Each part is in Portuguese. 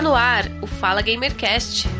Está no ar o Fala Gamercast.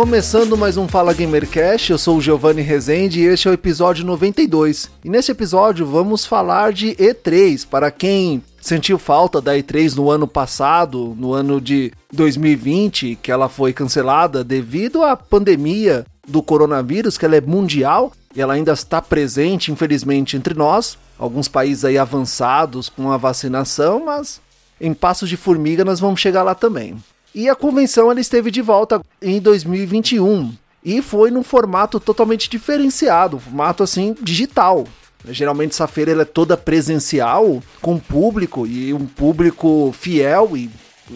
Começando mais um Fala Gamercast, eu sou o Giovanni Rezende e este é o episódio 92. E nesse episódio vamos falar de E3. Para quem sentiu falta da E3 no ano passado, no ano de 2020, que ela foi cancelada devido à pandemia do coronavírus, que ela é mundial e ela ainda está presente, infelizmente, entre nós. Alguns países aí avançados com a vacinação, mas em passos de formiga nós vamos chegar lá também. E a convenção ela esteve de volta em 2021 e foi num formato totalmente diferenciado, formato assim digital. Geralmente essa feira ela é toda presencial, com público e um público fiel e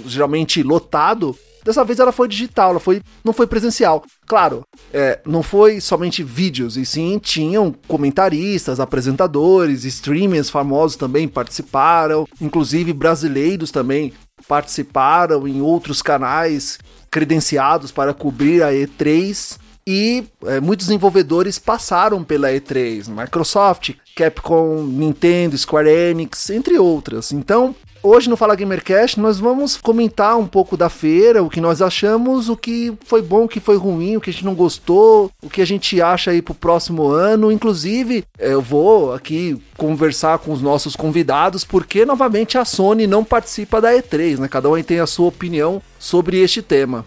geralmente lotado. Dessa vez ela foi digital, ela foi, não foi presencial. Claro, é, não foi somente vídeos, e sim tinham comentaristas, apresentadores, streamers famosos também participaram, inclusive brasileiros também participaram em outros canais credenciados para cobrir a E3 e é, muitos desenvolvedores passaram pela E3, Microsoft, Capcom, Nintendo, Square Enix, entre outras. Então, hoje no Fala Gamercast nós vamos comentar um pouco da feira, o que nós achamos, o que foi bom, o que foi ruim, o que a gente não gostou, o que a gente acha aí pro próximo ano. Inclusive, eu vou aqui conversar com os nossos convidados, porque novamente a Sony não participa da E3, né? Cada um tem a sua opinião sobre este tema.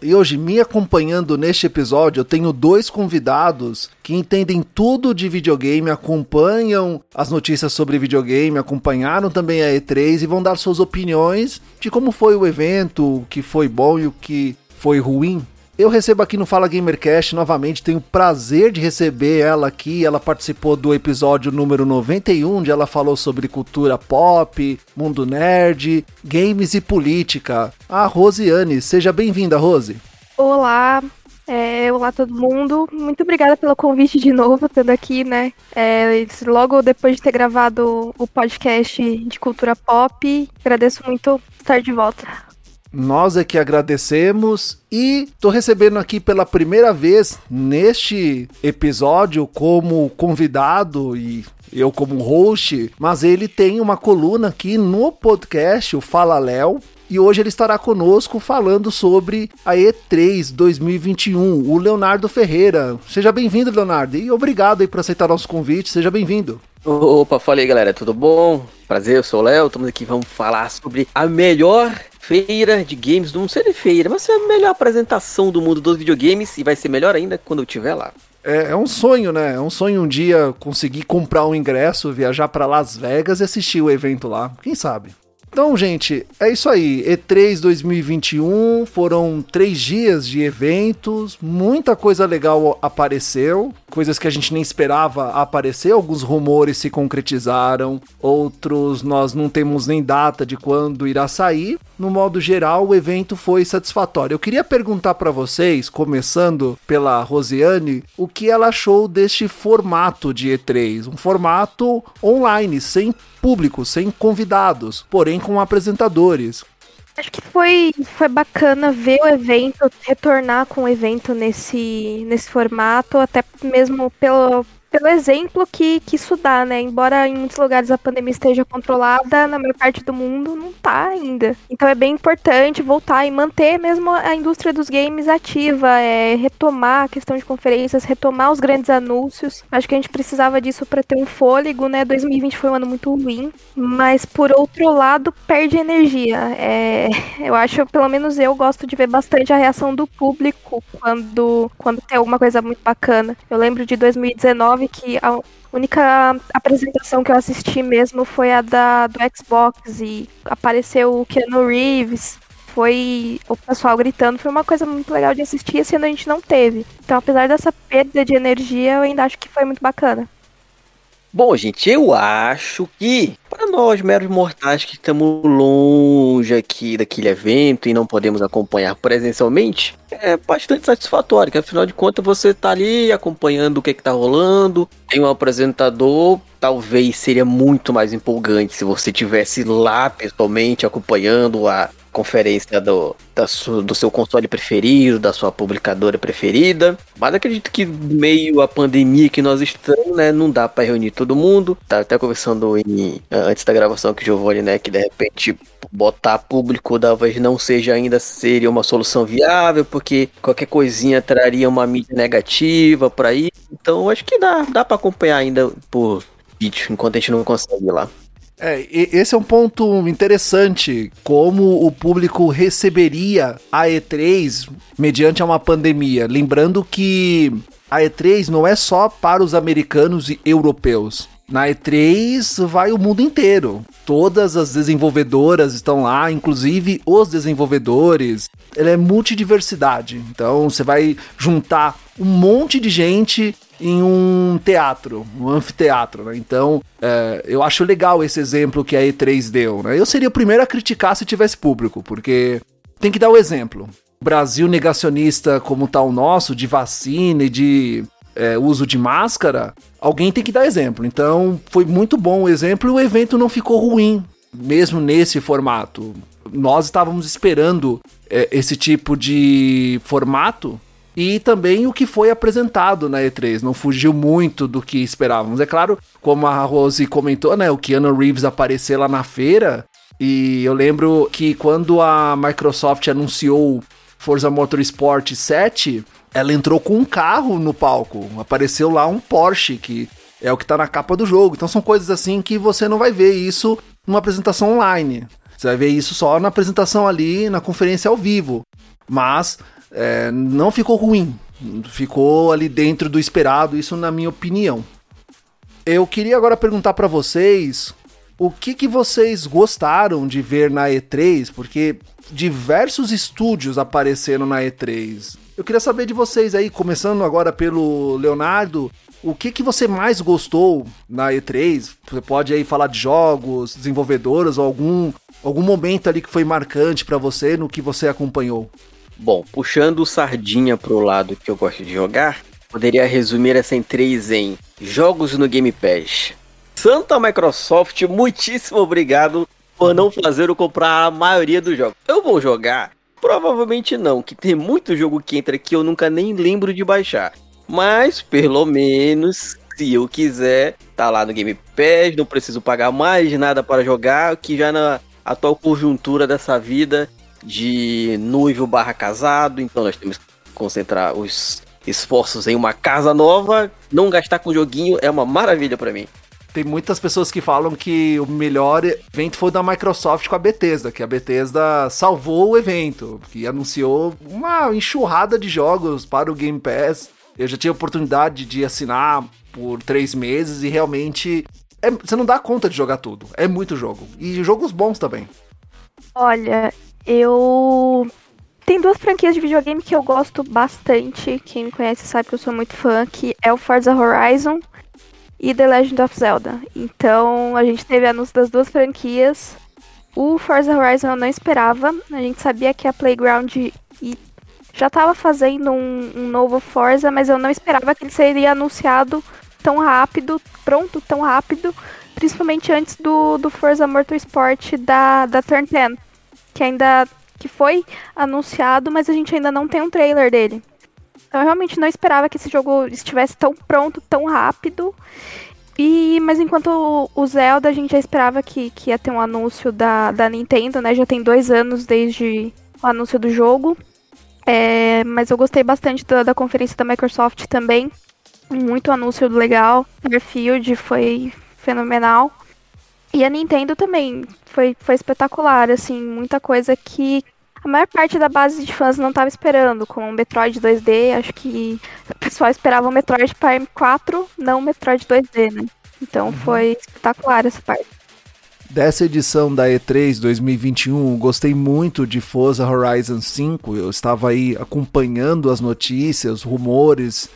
E hoje, me acompanhando neste episódio, eu tenho dois convidados que entendem tudo de videogame, acompanham as notícias sobre videogame, acompanharam também a E3 e vão dar suas opiniões de como foi o evento, o que foi bom e o que foi ruim. Eu recebo aqui no Fala Gamercast novamente, tenho o prazer de receber ela aqui. Ela participou do episódio número 91, onde ela falou sobre cultura pop, mundo nerd, games e política. A Rosiane, seja bem-vinda, Rose. Olá, é, olá todo mundo. Muito obrigada pelo convite de novo, estando aqui, né? É, logo depois de ter gravado o podcast de cultura pop, agradeço muito estar de volta. Nós é que agradecemos e tô recebendo aqui pela primeira vez neste episódio como convidado e eu como host, mas ele tem uma coluna aqui no podcast, o Fala Léo, e hoje ele estará conosco falando sobre a E3 2021, o Leonardo Ferreira. Seja bem-vindo, Leonardo, e obrigado aí por aceitar nosso convite, seja bem-vindo. Opa, fala aí galera, tudo bom? Prazer, eu sou o Léo, estamos aqui, vamos falar sobre a melhor feira de games do mundo. Seria feira, mas é a melhor apresentação do mundo dos videogames e vai ser melhor ainda quando eu estiver lá. É, é, um sonho, né? É um sonho um dia conseguir comprar um ingresso, viajar para Las Vegas e assistir o evento lá. Quem sabe? Então, gente, é isso aí. E3 2021 foram três dias de eventos, muita coisa legal apareceu, coisas que a gente nem esperava aparecer. Alguns rumores se concretizaram, outros nós não temos nem data de quando irá sair. No modo geral, o evento foi satisfatório. Eu queria perguntar para vocês, começando pela Rosiane, o que ela achou deste formato de E3, um formato online, sem público, sem convidados, porém com apresentadores. Acho que foi, foi bacana ver o evento, retornar com o evento nesse, nesse formato, até mesmo pelo, pelo exemplo que, que isso dá, né? Embora em muitos lugares a pandemia esteja controlada, na maior parte do mundo não tá ainda. Então é bem importante voltar e manter mesmo a indústria dos games ativa, é, retomar a questão de conferências, retomar os grandes anúncios. Acho que a gente precisava disso para ter um fôlego, né? 2020 foi um ano muito ruim, mas por outro lado, perde energia. É, eu acho, pelo menos eu gosto de ver bastante a reação do público quando, quando tem alguma coisa muito bacana. Eu lembro de 2019 2019 que a única apresentação que eu assisti mesmo foi a da do Xbox e apareceu o Keanu Reeves. Foi o pessoal gritando, foi uma coisa muito legal de assistir, sendo a gente não teve. Então, apesar dessa perda de energia, eu ainda acho que foi muito bacana. Bom, gente, eu acho que para nós, meros mortais que estamos longe aqui daquele evento e não podemos acompanhar presencialmente, é bastante satisfatório, que afinal de contas você tá ali acompanhando o que, que tá rolando, tem um apresentador, talvez seria muito mais empolgante se você tivesse lá pessoalmente acompanhando a conferência do, da su, do seu console preferido, da sua publicadora preferida. Mas acredito que meio a pandemia que nós estamos, né, não dá para reunir todo mundo. Tá até conversando em, antes da gravação que o Giovanni, né, que de repente botar público talvez não seja ainda seria uma solução viável, porque qualquer coisinha traria uma mídia negativa para ir. Então acho que dá, dá para acompanhar ainda por vídeo, enquanto a gente não consegue ir lá. É, esse é um ponto interessante, como o público receberia a E3 mediante uma pandemia. Lembrando que a E3 não é só para os americanos e europeus. Na E3 vai o mundo inteiro. Todas as desenvolvedoras estão lá, inclusive os desenvolvedores. Ela é multidiversidade. Então você vai juntar um monte de gente em um teatro, um anfiteatro, né? Então, é, eu acho legal esse exemplo que a E3 deu, né? Eu seria o primeiro a criticar se tivesse público, porque tem que dar o exemplo. Brasil negacionista como tá o nosso, de vacina e de é, uso de máscara, alguém tem que dar exemplo. Então, foi muito bom o exemplo e o evento não ficou ruim, mesmo nesse formato. Nós estávamos esperando é, esse tipo de formato e também o que foi apresentado na E3. Não fugiu muito do que esperávamos. É claro, como a Rose comentou, né? O Keanu Reeves aparecer lá na feira. E eu lembro que quando a Microsoft anunciou Forza Motorsport 7, ela entrou com um carro no palco. Apareceu lá um Porsche, que é o que tá na capa do jogo. Então são coisas assim que você não vai ver isso numa apresentação online. Você vai ver isso só na apresentação ali, na conferência ao vivo. Mas é, não ficou ruim. Ficou ali dentro do esperado, isso na minha opinião. Eu queria agora perguntar para vocês o que, que vocês gostaram de ver na E3, porque diversos estúdios apareceram na E3. Eu queria saber de vocês aí, começando agora pelo Leonardo, o que, que você mais gostou na E3? Você pode aí falar de jogos, desenvolvedores ou algum, algum momento ali que foi marcante para você no que você acompanhou. Bom, puxando o sardinha pro lado que eu gosto de jogar, poderia resumir essa em três em jogos no Game Pass. Santa Microsoft, muitíssimo obrigado por não fazer eu comprar a maioria dos jogos. Eu vou jogar? Provavelmente não, que tem muito jogo que entra aqui eu nunca nem lembro de baixar. Mas, pelo menos, se eu quiser, tá lá no Game Pass, não preciso pagar mais nada para jogar, que já na atual conjuntura dessa vida de noivo barra casado, então nós temos que concentrar os esforços em uma casa nova. Não gastar com joguinho é uma maravilha para mim. Tem muitas pessoas que falam que o melhor evento foi da Microsoft com a Bethesda, que a Bethesda salvou o evento, que anunciou uma enxurrada de jogos para o Game Pass. Eu já tive a oportunidade de assinar por três meses e realmente é, você não dá conta de jogar tudo. É muito jogo. E jogos bons também. Olha, eu. Tem duas franquias de videogame que eu gosto bastante. Quem me conhece sabe que eu sou muito fã, que é o Forza Horizon e The Legend of Zelda. Então a gente teve anúncio das duas franquias. O Forza Horizon eu não esperava. A gente sabia que a Playground já estava fazendo um, um, novo Forza, mas eu não esperava que ele seria anunciado tão rápido, pronto, tão rápido, principalmente antes do, do Forza Motorsport da, da Turn 10 que ainda que foi anunciado, mas a gente ainda não tem um trailer dele. Então eu realmente não esperava que esse jogo estivesse tão pronto, tão rápido. E, mas enquanto o Zelda, a gente já esperava que, que ia ter um anúncio da, da Nintendo, né? Já tem dois anos desde o anúncio do jogo. É, mas eu gostei bastante da, da conferência da Microsoft também. Muito anúncio legal. Starfield foi fenomenal. E a Nintendo também foi, foi espetacular, assim, muita coisa que a maior parte da base de fãs não estava esperando, como o Metroid 2D, acho que o pessoal esperava o Metroid Prime 4, não o Metroid 2D, né? Então uhum. foi espetacular essa parte. Dessa edição da E3 2021, gostei muito de Forza Horizon 5. Eu estava aí acompanhando as notícias, rumores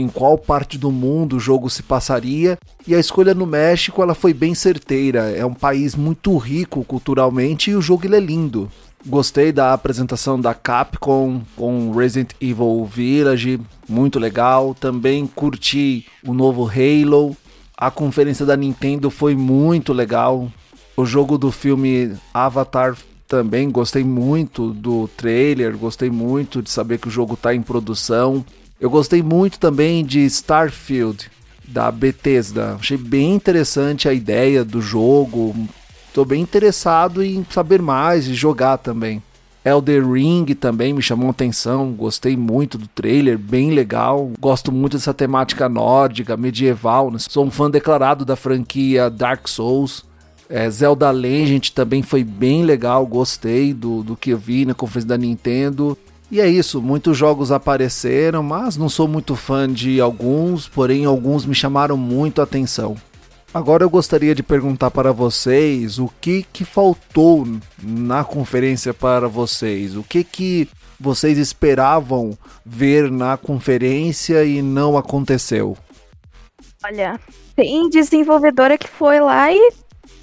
em qual parte do mundo o jogo se passaria, e a escolha no México ela foi bem certeira. É um país muito rico culturalmente e o jogo ele é lindo. Gostei da apresentação da Capcom com Resident Evil Village, muito legal. Também curti o novo Halo. A conferência da Nintendo foi muito legal. O jogo do filme Avatar também gostei muito do trailer, gostei muito de saber que o jogo está em produção. Eu gostei muito também de Starfield da Bethesda. Achei bem interessante a ideia do jogo. Estou bem interessado em saber mais e jogar também. Elder Ring também me chamou atenção, gostei muito do trailer, bem legal. Gosto muito dessa temática nórdica, medieval. Né? Sou um fã declarado da franquia Dark Souls. É, Zelda Legend também foi bem legal, gostei do, do que eu vi na conferência da Nintendo. E é isso, muitos jogos apareceram, mas não sou muito fã de alguns, porém alguns me chamaram muito a atenção. Agora eu gostaria de perguntar para vocês o que que faltou na conferência para vocês, o que que vocês esperavam ver na conferência e não aconteceu. Olha, tem desenvolvedora que foi lá e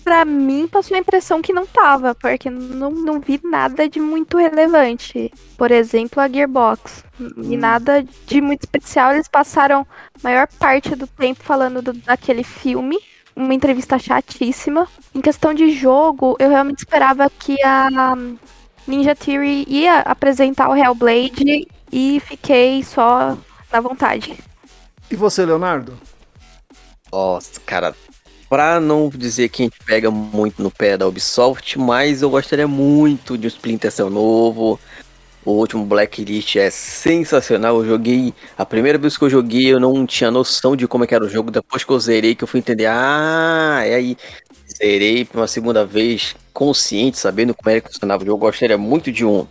pra mim passou a impressão que não tava, porque não, não vi nada de muito relevante. Por exemplo, a Gearbox. E hum. nada de muito especial. Eles passaram a maior parte do tempo falando do, daquele filme. Uma entrevista chatíssima. Em questão de jogo, eu realmente esperava que a Ninja Theory ia apresentar o Hellblade e fiquei só na vontade. E você, Leonardo? Nossa, cara, Pra não dizer que a gente pega muito no pé da Ubisoft, mas eu gostaria muito de um Splinter Cell novo. O último Blacklist é sensacional. Eu joguei. A primeira vez que eu joguei, eu não tinha noção de como é era o jogo. Depois que eu zerei, que eu fui entender. Ah, é aí. Zerei por uma segunda vez, consciente, sabendo como era que funcionava o jogo. Eu gostaria muito de um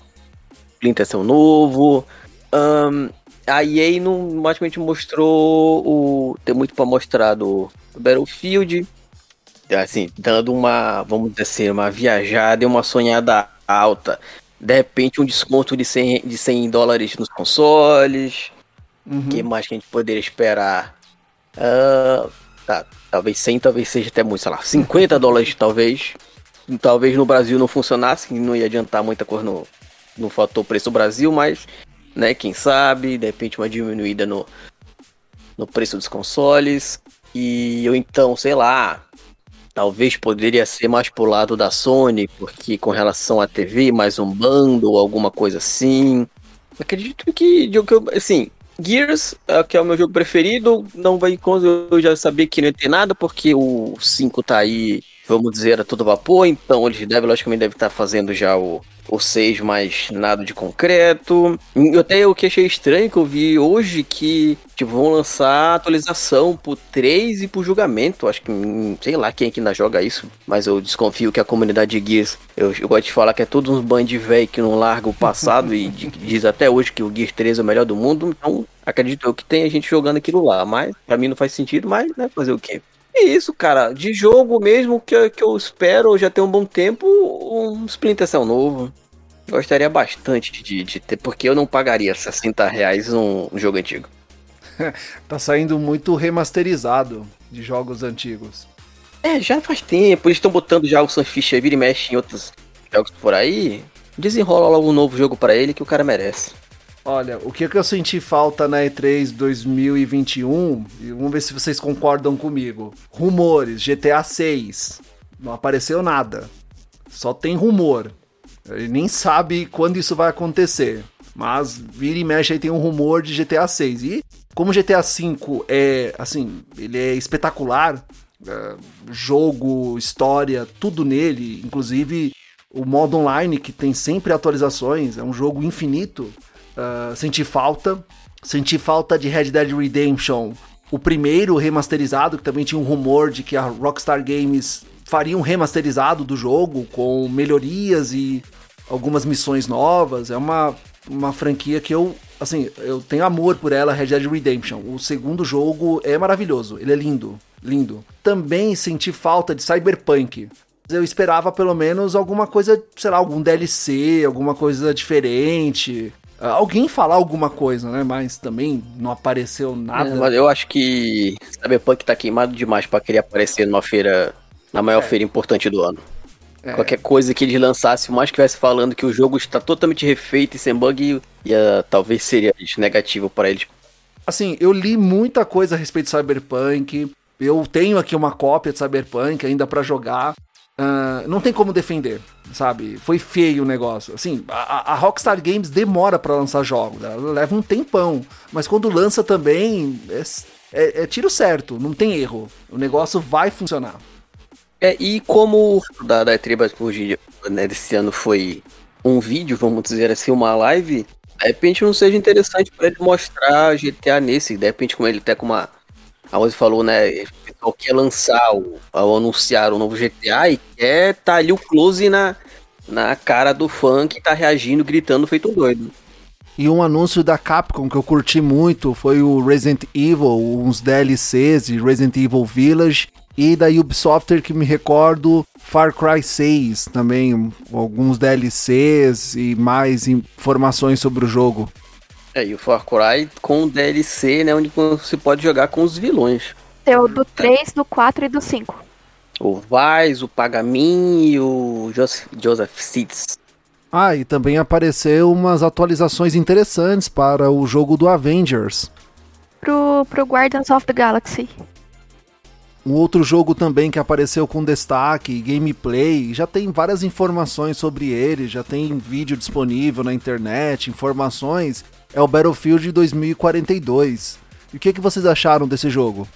Splinter Cell novo. Um, a EA não basicamente mostrou o. Tem muito para mostrar do Battlefield, assim, dando uma, vamos dizer assim, uma viajada e uma sonhada alta. De repente, um desconto de 100, de 100 dólares nos consoles. O uhum. que mais que a gente poderia esperar? Uh, tá, talvez 100, talvez seja até muito, sei lá, 50 dólares talvez. Talvez no Brasil não funcionasse, não ia adiantar muita coisa no, no fator preço Brasil, mas, né, quem sabe, de repente uma diminuída no, no preço dos consoles. E eu então, sei lá, talvez poderia ser mais pro lado da Sony, porque com relação à TV, mais um bando alguma coisa assim. Acredito que, assim, Gears, é que é o meu jogo preferido, não vai eu já sabia que não ia ter nada, porque o 5 tá aí, vamos dizer, a todo vapor, então eles devem, logicamente, devem estar fazendo já o, ou seja, mais nada de concreto. Eu até o que achei estranho que eu vi hoje que tipo, vão lançar atualização pro 3 e pro julgamento. Acho que, hum, sei lá quem é que ainda joga isso, mas eu desconfio que a comunidade de Gears, eu, eu gosto de falar que é todos uns band velho que não larga o passado e diz até hoje que o Gears 3 é o melhor do mundo. Então, acredito eu que tem a gente jogando aquilo lá, mas pra mim não faz sentido, mas, né, fazer o quê? É isso, cara. De jogo mesmo que, eu, que eu espero já tem um bom tempo, um Splinter Cell novo. Gostaria bastante de, de ter, porque eu não pagaria 60 reais um, um jogo antigo. tá saindo muito remasterizado de jogos antigos. É, já faz tempo. Eles estão botando já o Sunfish vira e mexe em outros jogos por aí. Desenrola logo um novo jogo para ele que o cara merece. Olha, o que eu senti falta na E3 2021, e vamos ver se vocês concordam comigo. Rumores, GTA 6. Não apareceu nada. Só tem rumor. Ele nem sabe quando isso vai acontecer. Mas vira e mexe aí tem um rumor de GTA 6. E como GTA 5 é, assim, ele é espetacular, é, jogo, história, tudo nele, inclusive o modo online que tem sempre atualizações, é um jogo infinito. Uh, senti falta. Senti falta de Red Dead Redemption, o primeiro remasterizado, que também tinha um rumor de que a Rockstar Games faria um remasterizado do jogo com melhorias e algumas missões novas. É uma, uma franquia que eu, assim, eu tenho amor por ela, Red Dead Redemption. O segundo jogo é maravilhoso, ele é lindo, lindo. Também senti falta de Cyberpunk. Eu esperava pelo menos alguma coisa, sei lá, algum DLC, alguma coisa diferente. Alguém falar alguma coisa, né? Mas também não apareceu nada. É, eu acho que Cyberpunk tá queimado demais pra querer aparecer numa feira, na maior feira importante do ano. É. Qualquer coisa que eles lançassem, mais que estivesse falando que o jogo está totalmente refeito e sem bug, ia, talvez seria negativo para eles. Assim, eu li muita coisa a respeito de Cyberpunk. Eu tenho aqui uma cópia de Cyberpunk ainda pra jogar. Ah, não tem como defender, sabe? Foi feio o negócio. Assim, a, a Rockstar Games demora pra lançar jogos, ela leva um tempão. Mas quando lança também, é, é- é tiro certo, não tem erro. O negócio vai funcionar. É, e como da, da hoje, né, desse ano foi um vídeo, vamos dizer assim, uma live, de repente não seja interessante para ele mostrar GTA nesse, de repente como ele até com uma a Ozzy falou, né, o pessoal quer lançar o, ao anunciar o novo GTA e quer tá ali o close na, na cara do fã que tá reagindo, gritando, feito doido. E um anúncio da Capcom que eu curti muito foi o Resident Evil, uns DLCs de Resident Evil Village. E da Ubisoft que me recordo, Far Cry 6 também, alguns DLCs e mais informações sobre o jogo. É, e o Far Cry com DLC, né, onde você pode jogar com os vilões. Tem o do 3, do 4 e do 5. O Vaz, o Pagamin e o Joseph, Joseph Seeds. Ah, e também apareceu umas atualizações interessantes para o jogo do Avengers. Pro, pro Guardians of the Galaxy. Um outro jogo também que apareceu com destaque, gameplay, já tem várias informações sobre ele, já tem vídeo disponível na internet, informações, é o Battlefield 2042. E o que, que vocês acharam desse jogo?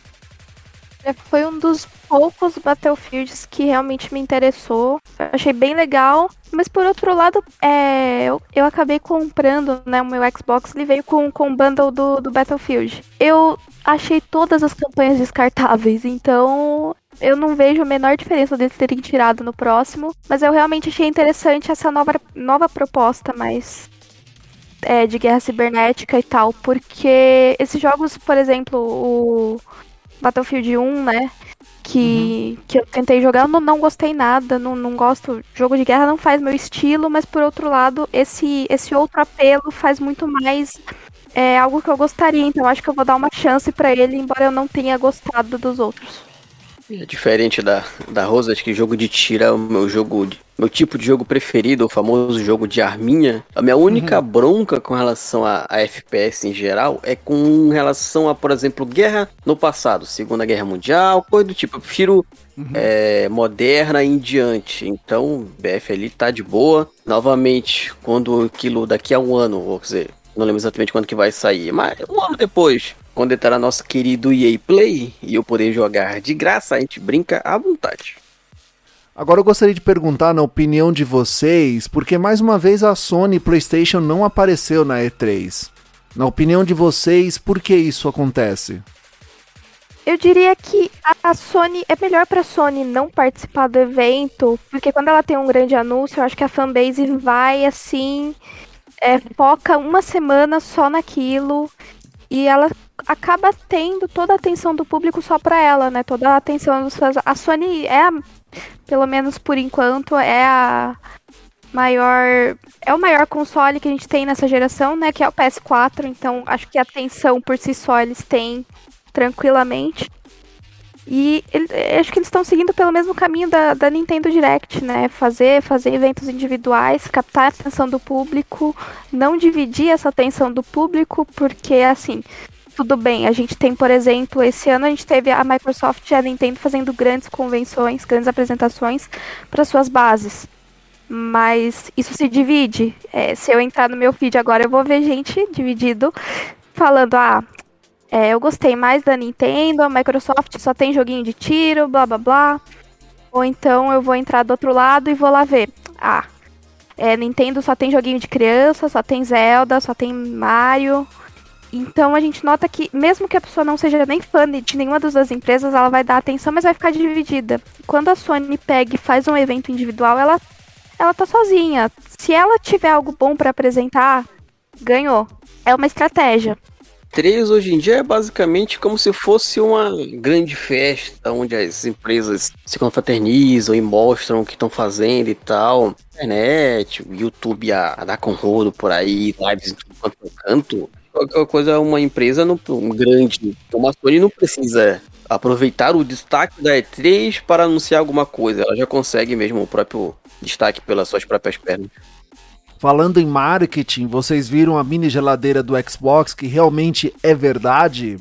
É, Foi um dos poucos Battlefields que realmente me interessou. Eu achei bem legal. Mas por outro lado, é, eu, eu acabei comprando, né? O meu Xbox ele veio com, com o bundle do, do Battlefield. Eu achei todas as campanhas descartáveis, então eu não vejo a menor diferença deles terem tirado no próximo. Mas eu realmente achei interessante essa nova, nova proposta, mas é, de guerra cibernética e tal, porque esses jogos, por exemplo, o Battlefield 1, né? Que, que eu tentei jogar, eu não, não gostei nada, não, não gosto. Jogo de guerra não faz meu estilo, mas por outro lado, esse, esse outro apelo faz muito mais é, algo que eu gostaria, então acho que eu vou dar uma chance pra ele, embora eu não tenha gostado dos outros. É diferente da, da Rosa, acho que jogo de tiro é o meu jogo, de- meu tipo de jogo preferido, o famoso jogo de arminha. A minha única bronca com relação a, a FPS em geral é com relação a, por exemplo, guerra no passado, Segunda Guerra Mundial, coisa do tipo. Eu prefiro é, moderna em diante. Então, BF ali tá de boa. Novamente, quando aquilo daqui a um ano, ou quer dizer, não lembro exatamente quando que vai sair, mas um ano depois, quando entrar nosso querido EA Play e eu poder jogar de graça, a gente brinca à vontade. Agora eu gostaria de perguntar na opinião de vocês, porque mais uma vez a Sony PlayStation não apareceu na E3. Na opinião de vocês, por que isso acontece? Eu diria que a Sony é melhor pra Sony não participar do evento, porque quando ela tem um grande anúncio, eu acho que a fanbase vai assim, é, foca uma semana só naquilo e ela acaba tendo toda a atenção do público só pra ela, né? Toda a atenção dos fãs. A Sony é, pelo menos por enquanto, é a maior, é o maior console que a gente tem nessa geração, né? Que é o PS4. Então acho que a atenção por si só eles têm tranquilamente. E ele- acho que eles estão seguindo pelo mesmo caminho da, da Nintendo Direct, né? Fazer, fazer eventos individuais, captar a atenção do público, não dividir essa atenção do público, porque assim, tudo bem, a gente tem, por exemplo, esse ano a gente teve a Microsoft e a Nintendo fazendo grandes convenções, grandes apresentações para suas bases. Mas isso se divide. É, se eu entrar no meu feed agora, eu vou ver gente dividido falando, ah, é, eu gostei mais da Nintendo, a Microsoft só tem joguinho de tiro, blá blá blá. Ou então eu vou entrar do outro lado e vou lá ver. Ah, é, Nintendo só tem joguinho de criança, só tem Zelda, só tem Mario. Então a gente nota que, mesmo que a pessoa não seja nem fã de nenhuma das duas empresas, ela vai dar atenção, mas vai ficar dividida. Quando a Sony pega e faz um evento individual, ela, ela tá sozinha. Se ela tiver algo bom pra apresentar, ganhou. É uma estratégia. E3 hoje em dia é basicamente como se fosse uma grande festa onde as empresas se confraternizam e mostram o que estão fazendo e tal. Internet, YouTube a, a dar com rodo por aí, lives em tudo quanto é canto. Qualquer coisa, uma empresa não, um grande, como a Sony não precisa aproveitar o destaque da E3 para anunciar alguma coisa. Ela já consegue mesmo o próprio destaque pelas suas próprias pernas. Falando em marketing, vocês viram a mini geladeira do Xbox que realmente é verdade?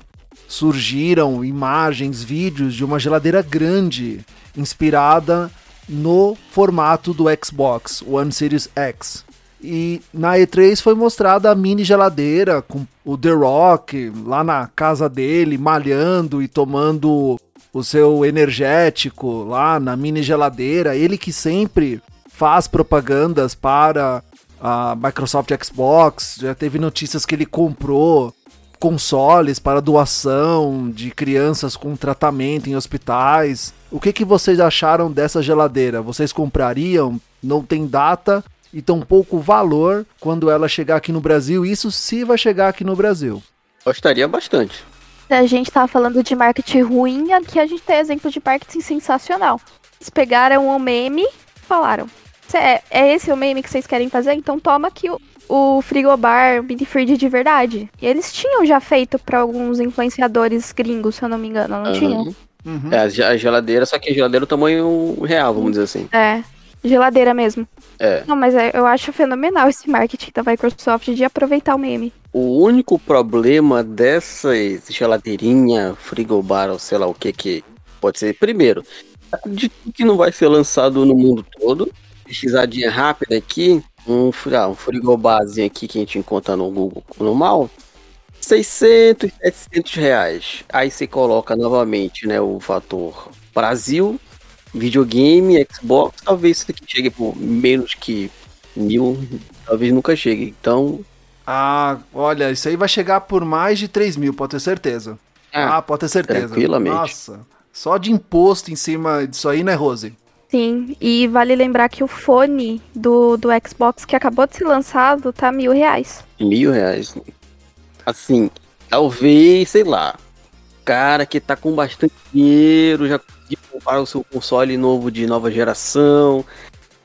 Surgiram imagens, vídeos de uma geladeira grande, inspirada no formato do Xbox One Series X. E na E3 foi mostrada a mini geladeira com o The Rock lá na casa dele, malhando e tomando o seu energético lá na mini geladeira. Ele que sempre faz propagandas para a Microsoft Xbox, já teve notícias que ele comprou consoles para doação de crianças com tratamento em hospitais. O que, que vocês acharam dessa geladeira? Vocês comprariam? Não tem data e tão pouco valor quando ela chegar aqui no Brasil. Isso se vai chegar aqui no Brasil. Gostaria bastante. A gente tava falando de marketing ruim, aqui a gente tem exemplo de marketing sensacional. Eles pegaram o um meme falaram: é, é esse o meme que vocês querem fazer? Então toma aqui o, o frigobar mini fridge de verdade. E eles tinham já feito para alguns influenciadores gringos, se eu não me engano, não uhum. tinham? Uhum. É, a geladeira, só que a geladeira é o tamanho real, vamos dizer assim. É, geladeira mesmo. É. Não, mas é, eu acho fenomenal esse marketing da Microsoft de aproveitar o meme. O único problema dessa geladeirinha, frigobar ou sei lá o que que pode ser, primeiro, de que não vai ser lançado no mundo todo, pesquisadinha rápida aqui, um, ah, um frigobarzinho aqui que a gente encontra no Google normal, 600, 700 reais. Aí você coloca novamente, né, o fator Brasil, videogame, Xbox, talvez isso aqui chegue por menos que mil, talvez nunca chegue. Então... Ah, olha, isso aí vai chegar por mais de 3 mil, pode ter certeza. Ah, ah pode ter certeza. Tranquilamente. Nossa, só de imposto em cima disso aí, né, Rose? Sim, e vale lembrar que o fone do, do Xbox que acabou de ser lançado tá mil reais. Mil reais. Assim, talvez, sei lá, cara que tá com bastante dinheiro, já conseguiu comprar o seu console novo de nova geração,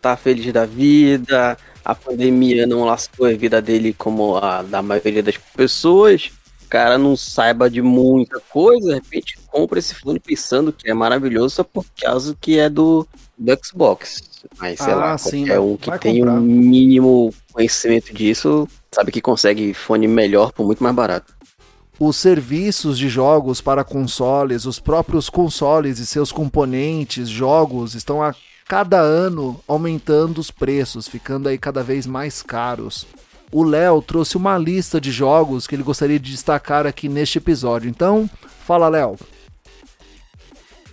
tá feliz da vida, a pandemia não lascou a vida dele como a da maioria das pessoas, o cara não saiba de muita coisa, de repente compra esse fone pensando que é maravilhoso só por causa que é do, do Xbox. Mas sei ah, lá, sim, é um que tem comprar. um mínimo conhecimento disso, sabe que consegue fone melhor por muito mais barato. Os serviços de jogos para consoles, os próprios consoles e seus componentes, jogos, estão a cada ano aumentando os preços, ficando aí cada vez mais caros. O Léo trouxe uma lista de jogos que ele gostaria de destacar aqui neste episódio. Então, fala, Léo.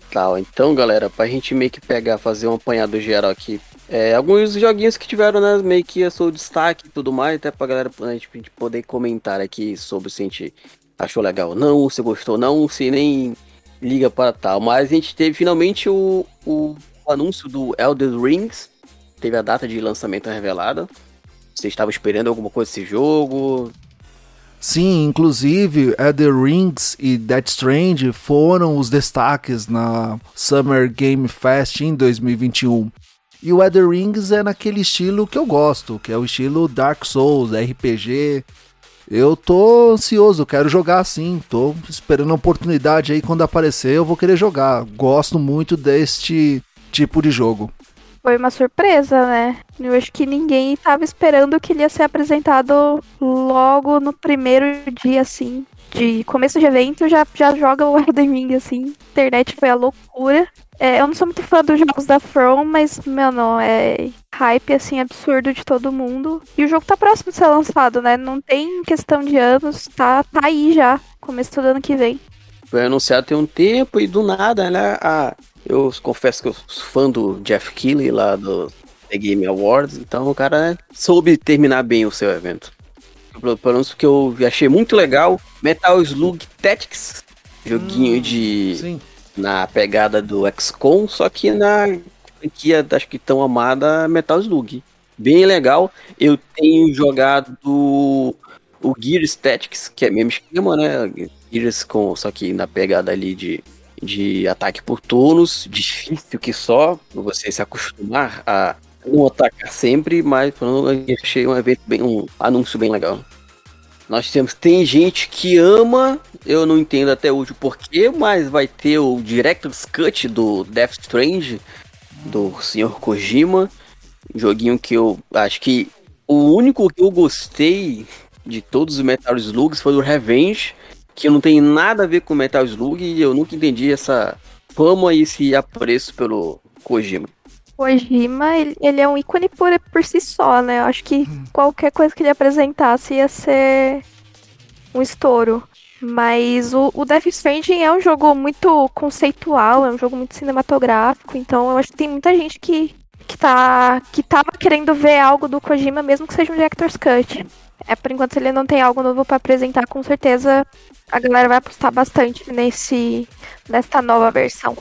Tá, então, galera, pra gente meio que pegar, fazer um apanhado geral aqui. É, alguns joguinhos que tiveram, né, meio que seu destaque e tudo mais, até pra galera pra gente, poder comentar aqui sobre se a gente achou legal ou não, se gostou ou não, se nem liga para tal. Mas a gente teve finalmente o, o anúncio do Elder Rings, teve a data de lançamento revelada. Você estava esperando alguma coisa desse jogo? Sim, inclusive Elder Rings e Death Strange foram os destaques na Summer Game Fest em 2021. E o Elder Rings é naquele estilo que eu gosto, que é o estilo Dark Souls, RPG. Eu tô ansioso, quero jogar assim, tô esperando a oportunidade aí quando aparecer, eu vou querer jogar. Gosto muito deste tipo de jogo foi uma surpresa, né? Eu acho que ninguém estava esperando que ele ia ser apresentado logo no primeiro dia, assim. De começo de evento, já, já joga o Elden Ring, assim. A internet foi a loucura. É, eu não sou muito fã dos jogos da From, mas, mano, é hype, assim, absurdo de todo mundo. E o jogo tá próximo de ser lançado, né? Não tem questão de anos, tá, tá aí já. Começo do ano que vem. Foi anunciado tem um tempo e do nada, né? A, eu confesso que eu sou fã do Jeff Keighley lá do The Game Awards, então o cara soube terminar bem o seu evento. Pelo menos porque eu achei muito legal Metal Slug Tactics, joguinho hum, de sim. Na pegada do XCOM, só que na franquia acho que tão amada Metal Slug. Bem legal. Eu tenho jogado o Gear Statics, que é mesmo esquema, né? Gears com, só que na pegada ali de, de ataque por turnos, difícil que só, você se acostumar a não atacar sempre, mas falando, achei um evento bem, um anúncio bem legal. Nós temos, tem gente que ama, eu não entendo até hoje o porquê, mas vai ter o Director's Cut do Death Strange, do Sr. Kojima, joguinho que eu acho que o único que eu gostei de todos os Metal Slugs foi o Revenge, que não tem nada a ver com Metal Slug e eu nunca entendi essa fama e esse apreço pelo Kojima. Kojima, ele, ele é um ícone por, por si só, né? Eu acho que qualquer coisa que ele apresentasse ia ser um estouro. Mas o, o Death Stranding é um jogo muito conceitual, é um jogo muito cinematográfico, então eu acho que tem muita gente que, que, tá, que tava querendo ver algo do Kojima, mesmo que seja um Director's Cut. É, por enquanto, se ele não tem algo novo para apresentar, com certeza a galera vai apostar bastante nesse, nessa nova versão.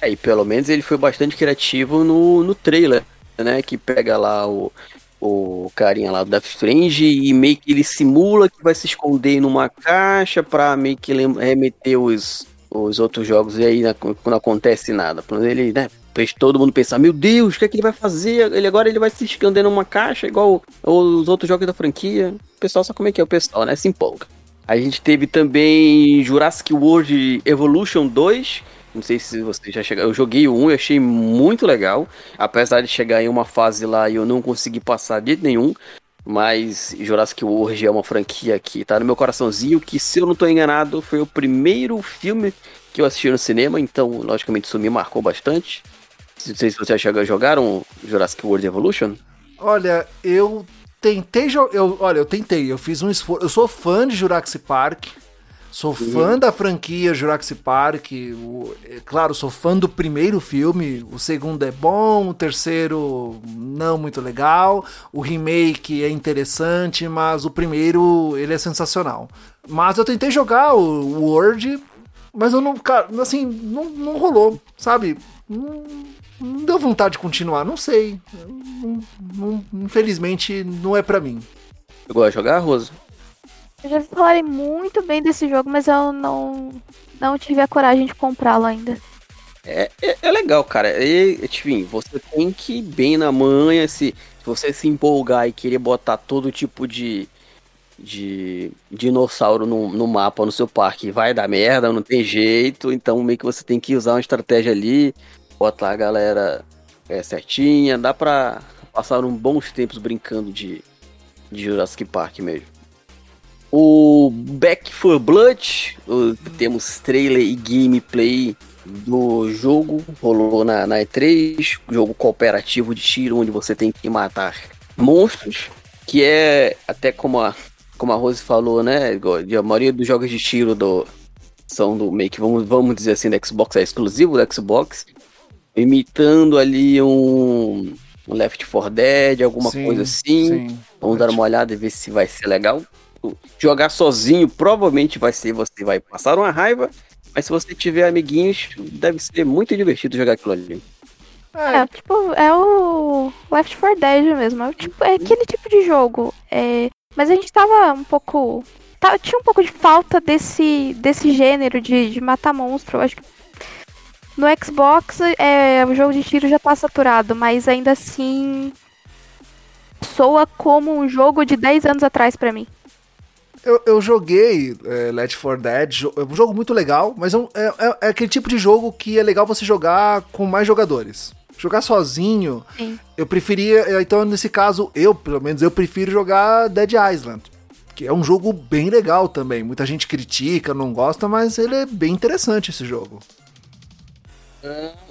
É, e pelo menos ele foi bastante criativo no, no trailer, né? Que pega lá o, o carinha lá do Death Strange e meio que ele simula que vai se esconder numa caixa pra meio que remeter os, os outros jogos e aí não acontece nada. Ele, né, fez todo mundo pensar, meu Deus, o que é que ele vai fazer? Ele agora ele vai se esconder numa caixa igual os outros jogos da franquia. O pessoal sabe como é que é o pessoal, né? Se empolga. A gente teve também Jurassic World Evolution 2, não sei se você já chegou. Eu joguei 1 e achei muito legal. Apesar de chegar em uma fase lá e eu não consegui passar de nenhum. Mas Jurassic World é uma franquia que tá no meu coraçãozinho. Que, se eu não tô enganado, foi o primeiro filme que eu assisti no cinema. Então, logicamente, isso me marcou bastante. Não sei se vocês jogaram Jurassic World Evolution. Olha, eu tentei jogar. Olha, eu tentei. Eu fiz um esforço. Eu sou fã de Jurassic Park. Sou fã da franquia Jurassic Park. O, é, claro, sou fã do primeiro filme. O segundo é bom, o terceiro não muito legal. O remake é interessante, mas o primeiro ele é sensacional. Mas eu tentei jogar o World, mas eu não, cara, assim, não, não rolou, sabe? Não, não deu vontade de continuar, não sei. Não, não, infelizmente não é para mim. Eu gosto de jogar, Rosa? Eu já falarem muito bem desse jogo, mas eu não, não tive a coragem de comprá-lo ainda. É, é, é, legal, cara. E, enfim, você tem que ir bem na manha, se, se você se empolgar e querer botar todo tipo de, de dinossauro no, no mapa, no seu parque, vai dar merda, não tem jeito. Então meio que você tem que usar uma estratégia ali, botar a galera é, certinha. Dá pra passar um bons tempos brincando de, de Jurassic Park mesmo. O Back for Blood, o, temos trailer e gameplay do jogo, rolou na, na E3, jogo cooperativo de tiro onde você tem que matar monstros, que é até como a, como a Rose falou, né? A maioria dos jogos de tiro do, são do meio que vamos, vamos dizer assim, do Xbox, é exclusivo do Xbox, imitando ali um, um Left 4 Dead, alguma sim, coisa assim. Sim. Vamos dar uma olhada e ver se vai ser legal jogar sozinho provavelmente vai ser, você vai passar uma raiva, mas se você tiver amiguinhos, deve ser muito divertido jogar aquilo ali. É, é tipo, é o Left 4 Dead mesmo. É, tipo, é aquele tipo de jogo. É, mas a gente tava um pouco. Tava, tinha um pouco de falta desse, desse gênero de, de matar monstro. Eu acho que no Xbox é, o jogo de tiro já tá saturado, mas ainda assim soa como um jogo de 10 anos atrás para mim. Eu, eu joguei é, Let for Dead, é um jogo muito legal, mas é, é, é, é, aquele tipo de jogo que é legal você jogar com mais jogadores. Jogar sozinho, Sim. eu preferia. É, então, nesse caso, eu, pelo menos, eu prefiro jogar Dead Island. Que é um jogo bem legal também. Muita gente critica, não gosta, mas ele é bem interessante esse jogo.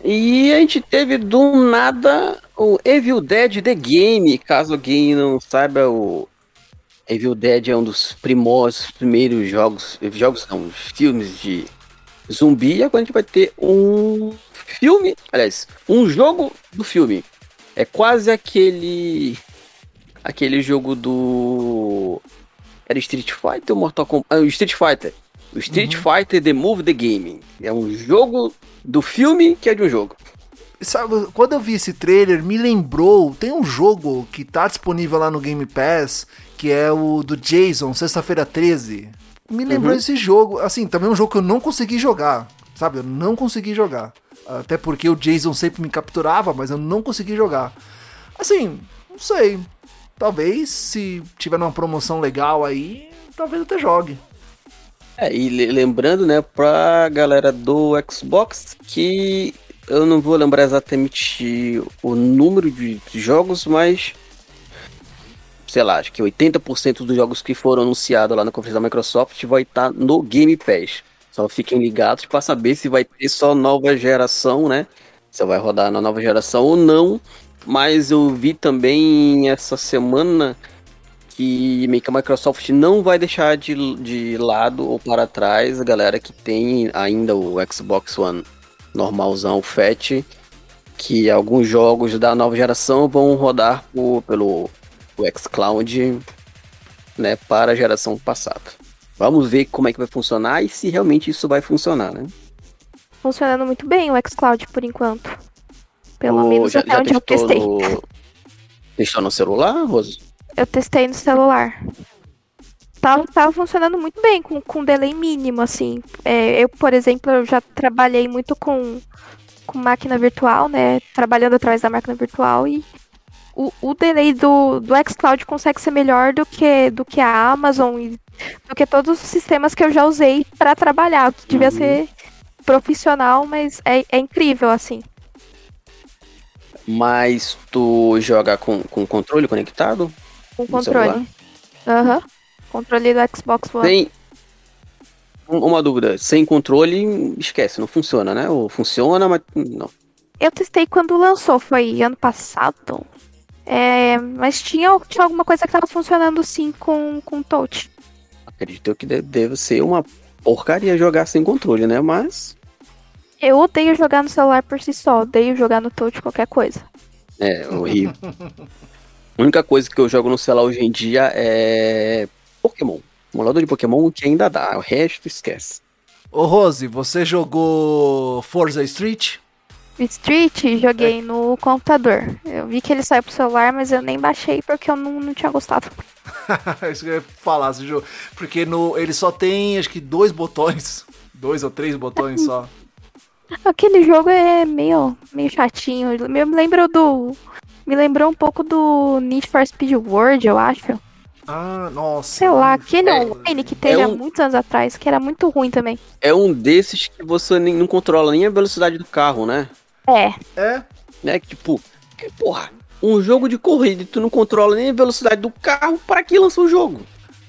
E a gente teve do nada o Evil Dead The Game. Caso alguém não saiba, o Evil Dead é um dos primórdios, primeiros jogos, jogos não, filmes de zumbi. E agora a gente vai ter um filme, aliás, um jogo do filme. É quase aquele aquele jogo do era Street Fighter ou Mortal Kombat? Ah, Street Fighter. O Street uhum. Fighter The Move the Game. É um jogo do filme que é de um jogo. Sabe, quando eu vi esse trailer, me lembrou. Tem um jogo que tá disponível lá no Game Pass que é o do Jason, sexta-feira 13. Me lembrou Uhum. esse jogo, assim, também é um jogo que eu não consegui jogar, sabe? Eu não consegui jogar. Até porque o Jason sempre me capturava, mas eu não consegui jogar. Assim, não sei. Talvez se tiver numa promoção legal aí, talvez eu até jogue. É, e le- lembrando, né, pra galera do Xbox que eu não vou lembrar exatamente o número de jogos, mas sei lá, acho que 80% dos jogos que foram anunciados lá na conferência da Microsoft vai estar no Game Pass. Só fiquem ligados para saber se vai ter só nova geração, né? Se vai rodar na nova geração ou não. Mas eu vi também essa semana que a Microsoft não vai deixar de, de lado ou para trás a galera que tem ainda o Xbox One normalzão, o Fat, que alguns jogos da nova geração vão rodar por- pelo o xCloud né, para a geração passada. Vamos ver como é que vai funcionar e se realmente isso vai funcionar, né? Funcionando muito bem o xCloud por enquanto. Pelo menos já, até já onde eu testei. no... Testou no celular, Rosa? Eu testei no celular. Tava, tava funcionando muito bem, com, com delay mínimo, assim. É, eu, por exemplo, eu já trabalhei muito com, com máquina virtual, né? Trabalhando através da máquina virtual e o, o delay do, do xCloud consegue ser melhor do que, do que a Amazon e do que todos os sistemas que eu já usei para trabalhar. Que devia Uhum. ser profissional, mas é, é incrível, assim. Mas tu joga com, com controle conectado? Com controle. Aham. Controle do Xbox One. Tem um- uma dúvida, sem controle, esquece, não funciona, né? Ou funciona, mas não. Eu testei quando lançou, foi ano passado. É, mas tinha, tinha alguma coisa que tava funcionando sim com, com touch. Acredito que de- deve ser uma porcaria jogar sem controle, né? Mas Eu odeio jogar no celular por si só, odeio jogar no touch qualquer coisa. é horrível. A única coisa que eu jogo no celular hoje em dia é Pokémon. Emulador de Pokémon que ainda dá, o resto esquece. Ô Rose, você jogou Forza Street? Street joguei no computador. Eu vi que ele saiu pro celular, mas eu nem baixei porque eu não, não tinha gostado. Isso que eu ia falar, esse jogo. Porque no, ele só tem, acho que, dois botões. Dois ou três botões só. Aquele jogo é meio, meio chatinho. Me lembra do. Me lembrou um pouco do Need for Speed World, eu acho. Ah, nossa. Sei lá, aquele É- online que teve é há um- muitos anos atrás, que era muito ruim também. É um desses que você nem, não controla nem a velocidade do carro, né? É, É? né? Que, tipo, que, porra, um jogo de corrida e tu não controla nem a velocidade do carro, para que lança o jogo?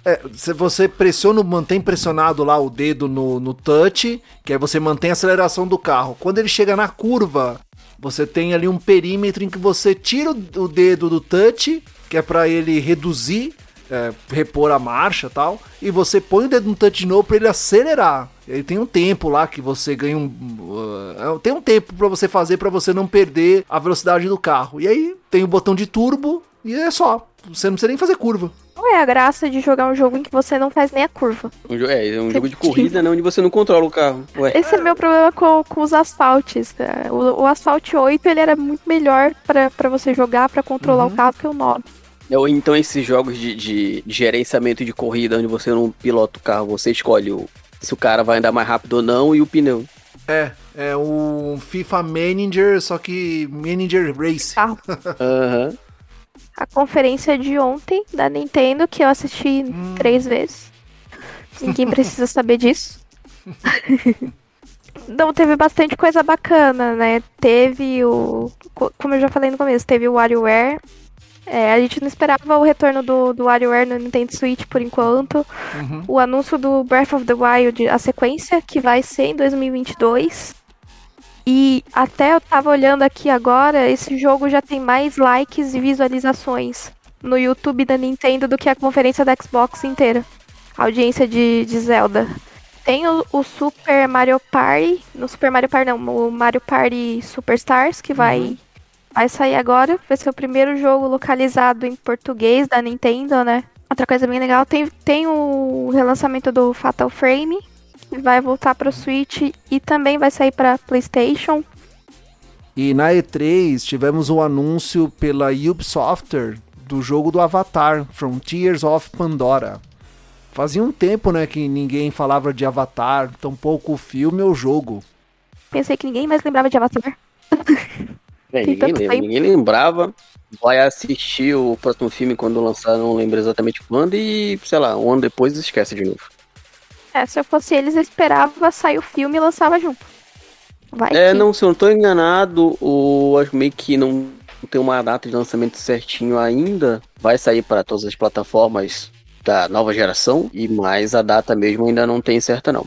É, se você pressiona, mantém pressionado lá o dedo no, no touch, que aí você mantém a aceleração do carro. Quando ele chega na curva, você tem ali um perímetro em que você tira o, dedo do touch, que é pra ele reduzir, é, repor a marcha e tal, e você põe o dedo no touch de novo pra ele acelerar. E aí tem um tempo lá que você ganha um. uh, tem um tempo pra você fazer pra você não perder a velocidade do carro. E aí tem o botão de turbo e é só. Você não precisa nem fazer curva. qual é a graça de jogar um jogo em que você não faz nem a curva? Um É, é um jogo de corrida, né? Onde você não controla o carro. Ué, Esse é meu problema com, com os asfaltes. cara. O, o Asphalt 8 ele era muito melhor pra pra você jogar, pra controlar o carro que o 9. ou então esses jogos de, de- de gerenciamento de corrida, onde você não pilota o carro, você escolhe o, se o cara vai andar mais rápido ou não e o pneu. É, é um FIFA Manager, só que Manager Race. Aham. A conferência de ontem da Nintendo, que eu assisti três vezes. Ninguém precisa saber disso. Não, teve bastante coisa bacana, né? Teve o. co- Como eu já falei no começo, teve o WarioWare. É, a gente não esperava o retorno do, do WarioWare no Nintendo Switch por enquanto. Uhum. O anúncio do Breath of the Wild, a sequência, que vai ser em 2022. E até eu tava olhando aqui agora, esse jogo já tem mais likes e visualizações no YouTube da Nintendo do que a conferência da Xbox inteira. A audiência de, de Zelda. Tem o, o Super Mario Party, no Super Mario Party não, o Mario Party Superstars, que vai, vai sair agora. Vai ser o primeiro jogo localizado em português da Nintendo, né? Outra coisa bem legal, tem, tem o relançamento do Fatal Frame, que vai voltar para o Switch e também vai sair para PlayStation. E na E3 tivemos um anúncio pela Ubisoft do jogo do Avatar, Frontiers of Pandora. Fazia um tempo, né, que ninguém falava de Avatar, tampouco o filme ou jogo. Pensei que ninguém mais lembrava de Avatar. É, ninguém, lembra, ninguém lembrava. Vai assistir o próximo filme quando lançar, não lembro exatamente quando, e, sei lá, um ano depois esquece de novo. É, se eu fosse eles, eu esperava sair o filme e lançava junto. Vai É, que- não, se eu não tô enganado, o acho meio que não tem uma data de lançamento certinho ainda. Vai sair para todas as plataformas da nova geração, e mais a data mesmo ainda não tem certa não.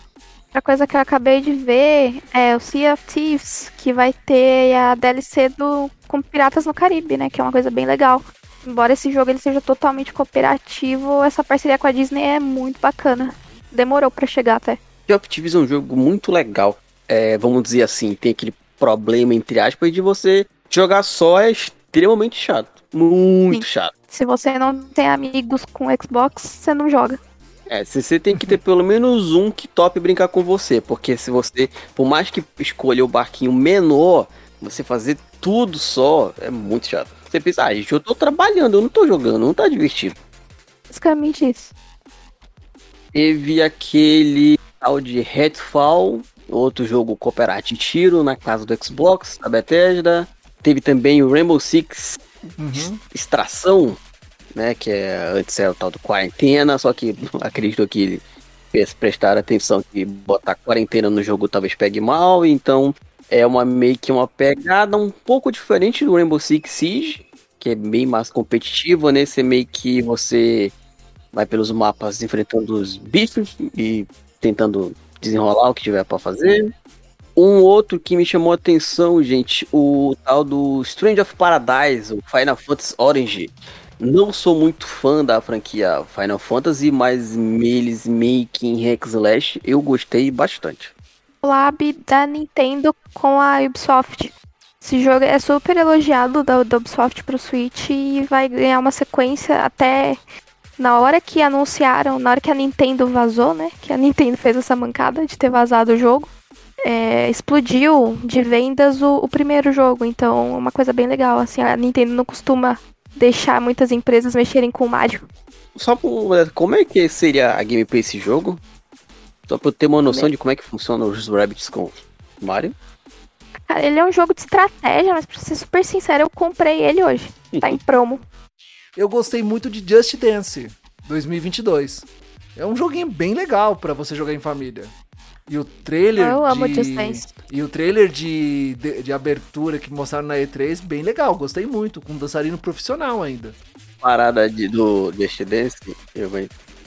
Outra coisa que eu acabei de ver é o Sea of Thieves, que vai ter a DLC do com Piratas no Caribe, né? Que é uma coisa bem legal. Embora esse jogo ele seja totalmente cooperativo, essa parceria com a Disney é muito bacana. Demorou pra chegar até. Sea of Thieves é um jogo muito legal. É, vamos dizer assim, tem aquele problema, entre aspas, de você jogar só é extremamente chato. Muito Sim. chato. Se você não tem amigos com Xbox, você não joga. É, você você tem que ter pelo menos um que tope brincar com você, porque se você, por mais que escolha o barquinho menor, você fazer tudo só é muito chato. Você pensa, ah, gente, eu tô trabalhando, eu não tô jogando, não tá divertido. Basicamente isso. Teve aquele tal de Redfall, outro jogo cooperativo tiro na casa do Xbox, da Bethesda. Teve também o Rainbow Six Uhum. Extração, né, que é antes era o tal do quarentena, só que acredito que eles prestaram atenção que botar quarentena no jogo talvez pegue mal, então é uma meio que uma pegada um pouco diferente do Rainbow Six Siege, que é bem mais competitivo, nesse é meio que você vai pelos mapas enfrentando os bichos e tentando desenrolar o que tiver pra fazer. Um outro que me chamou a atenção, gente, o tal do Strange of Paradise, o Final Fantasy Orange. Não sou muito fã da franquia Final Fantasy, mas que em hack slash eu gostei bastante. Lab da Nintendo com a Ubisoft. Esse jogo é super elogiado da, da Ubisoft pro Switch e vai ganhar uma sequência até na hora que anunciaram, na hora que a Nintendo vazou, né? Que a Nintendo fez essa mancada de ter vazado o jogo. é, explodiu de vendas o, o primeiro jogo, então é uma coisa bem legal. Assim, a Nintendo não costuma deixar muitas empresas mexerem com o Mario. Só por, como é que seria a gameplay desse jogo? Só pra eu ter uma noção de como é que funciona os Rabbits com Mario. Cara, ele é um jogo de estratégia, mas pra ser super sincero, eu comprei ele hoje. Tá em promo. Eu gostei muito de Just Dance 2022. É um joguinho bem legal pra você jogar em família. E o trailer Eu amo de... Just Dance. E o trailer de, de, de abertura que mostraram na E3, bem legal, gostei muito, com um dançarino profissional ainda. Parada de, do Just Dance, eu,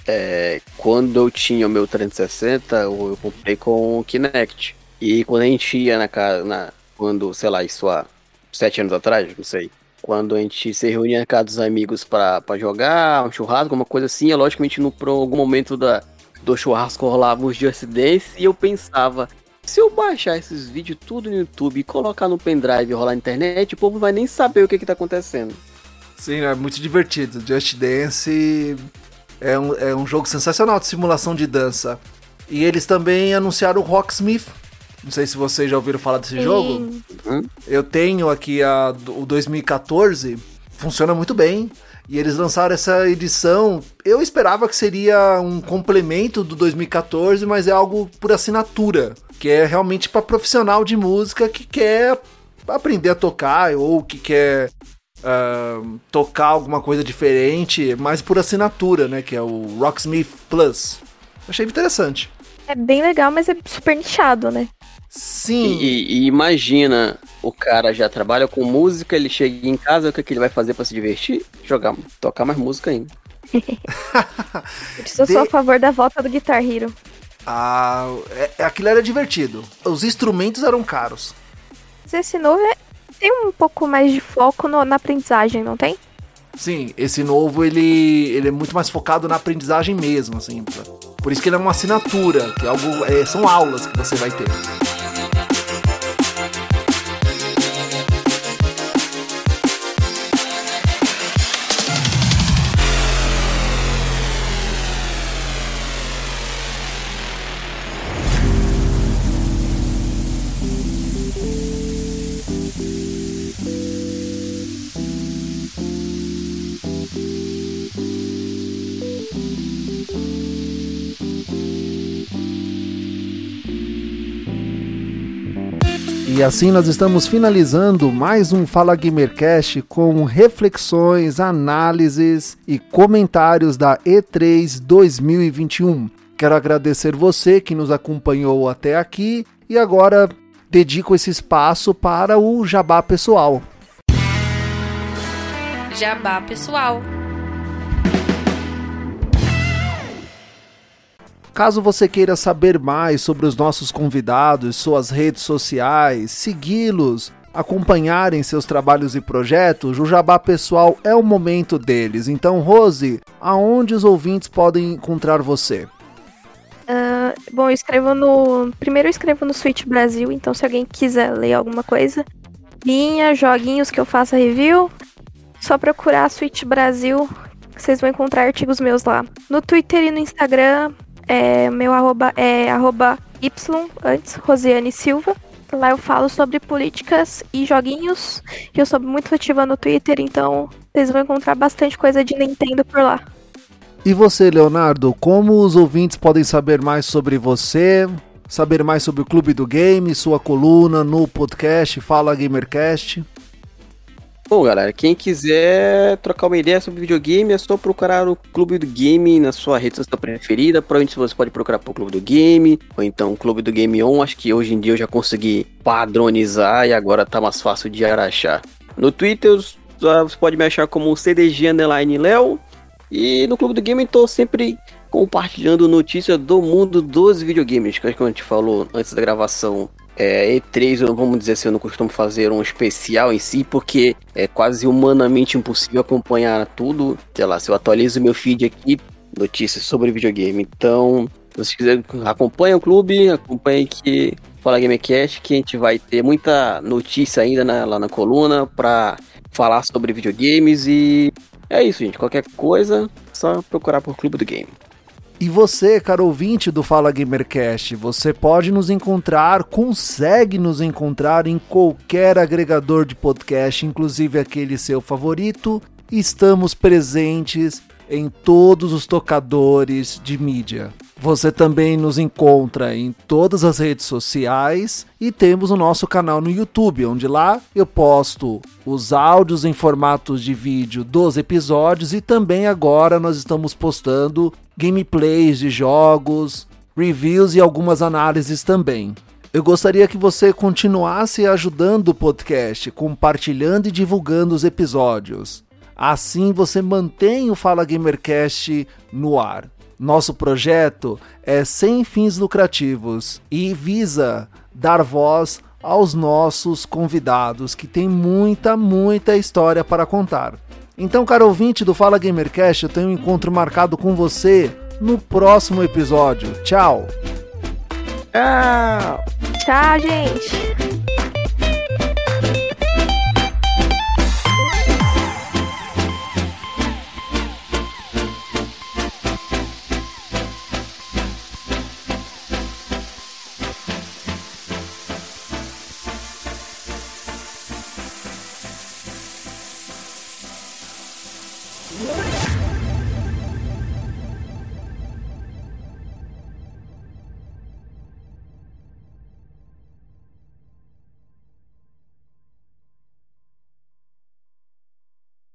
é, quando eu tinha o meu 360, eu, eu comprei com o Kinect. E quando a gente ia na casa, na, quando, sei lá, isso há sete anos atrás, não sei. Quando a gente se reunia na casa dos amigos pra jogar, um churrasco, alguma coisa assim, é logicamente no, por algum momento da, do churrasco rolava os Just Dance e eu pensava, se eu baixar esses vídeos tudo no YouTube e colocar no pendrive e rolar na internet, o povo vai nem saber o que que tá acontecendo. Sim, é muito divertido. Just Dance é um, é um jogo sensacional de simulação de dança. E eles também anunciaram o Rocksmith. Não sei se vocês já ouviram falar desse jogo. Sim. Eu tenho aqui a, o 2014, funciona muito bem. E eles lançaram essa edição. Eu esperava que seria um complemento do 2014, mas é algo por assinatura. Que é realmente para profissional de música que quer aprender a tocar ou que quer ah, tocar alguma coisa diferente, mas por assinatura, né? Que é o Rocksmith Plus. Achei interessante. É bem legal, mas é super nichado, né? Sim. E, e imagina, o cara já trabalha com música, ele chega em casa, o que, que ele vai fazer pra se divertir? Jogar, tocar mais música ainda. Eu De- sou a favor da volta do Guitar Hero. Ah, é- aquilo era divertido. Os instrumentos eram caros. Mas esse novo é- tem um pouco mais de foco no- na aprendizagem, não tem? Sim, esse novo ele, ele é muito mais focado na aprendizagem mesmo, assim. Por isso que ele é uma assinatura, que é algo, é, são aulas que você vai ter. E assim nós estamos finalizando mais um Fala Gamercast com reflexões, análises e comentários da E3 2021. Quero agradecer você que nos acompanhou até aqui e agora dedico esse espaço para o jabá pessoal. Jabá pessoal. Caso você queira saber mais sobre os nossos convidados, suas redes sociais, segui-los, acompanharem seus trabalhos e projetos, o Jabá Pessoal é o momento deles. Então, Rose, aonde os ouvintes podem encontrar você? Uh, bom, eu escrevo no. Primeiro eu escrevo no Switch Brasil, então se alguém quiser ler alguma coisa, linha, joguinhos que eu faça review, só procurar Switch Brasil, vocês vão encontrar artigos meus lá. No Twitter e no Instagram, é, meu arroba é arroba y, antes, Rosiane Silva. Lá eu falo sobre políticas e joguinhos. E eu sou muito ativa no Twitter, então vocês vão encontrar bastante coisa de Nintendo por lá. E você, Leonardo, como os ouvintes podem saber mais sobre você, saber mais sobre o Clube do Game, sua coluna no podcast Fala Gamercast? Bom, galera, quem quiser trocar uma ideia sobre videogame, é só procurar o Clube do Game na sua rede social preferida. Provavelmente você pode procurar por Clube do Game, ou então Clube do Game On. Acho que hoje em dia eu já consegui padronizar e agora tá mais fácil de achar. No Twitter você pode me achar como CDG Underline Léo. E no Clube do Game estou sempre compartilhando notícias do mundo dos videogames, que a gente falou antes da gravação é, E3, vamos dizer assim, eu não costumo fazer um especial em si, porque é quase humanamente impossível acompanhar tudo. Sei lá, se eu atualizo meu feed aqui, notícias sobre videogame. Então, se você quiser, acompanhe o clube, acompanhe que Fala Gamecast, que a gente vai ter muita notícia ainda na, lá na coluna para falar sobre videogames e é isso, gente. Qualquer coisa, só procurar por Clube do Game. E você, caro ouvinte do Fala Gamercast, você pode nos encontrar, consegue nos encontrar em qualquer agregador de podcast, inclusive aquele seu favorito. Estamos presentes em todos os tocadores de mídia. Você também nos encontra em todas as redes sociais e temos o nosso canal no YouTube, onde lá eu posto os áudios em formatos de vídeo dos episódios e também agora nós estamos postando gameplays de jogos, reviews e algumas análises também. Eu gostaria que você continuasse ajudando o podcast, compartilhando e divulgando os episódios. Assim você mantém o Fala Gamercast no ar. Nosso projeto é sem fins lucrativos e visa dar voz aos nossos convidados que tem muita, muita história para contar. Então, caro ouvinte do Fala Gamercast, eu tenho um encontro marcado com você no próximo episódio. Tchau! Tchau! Tchau, gente!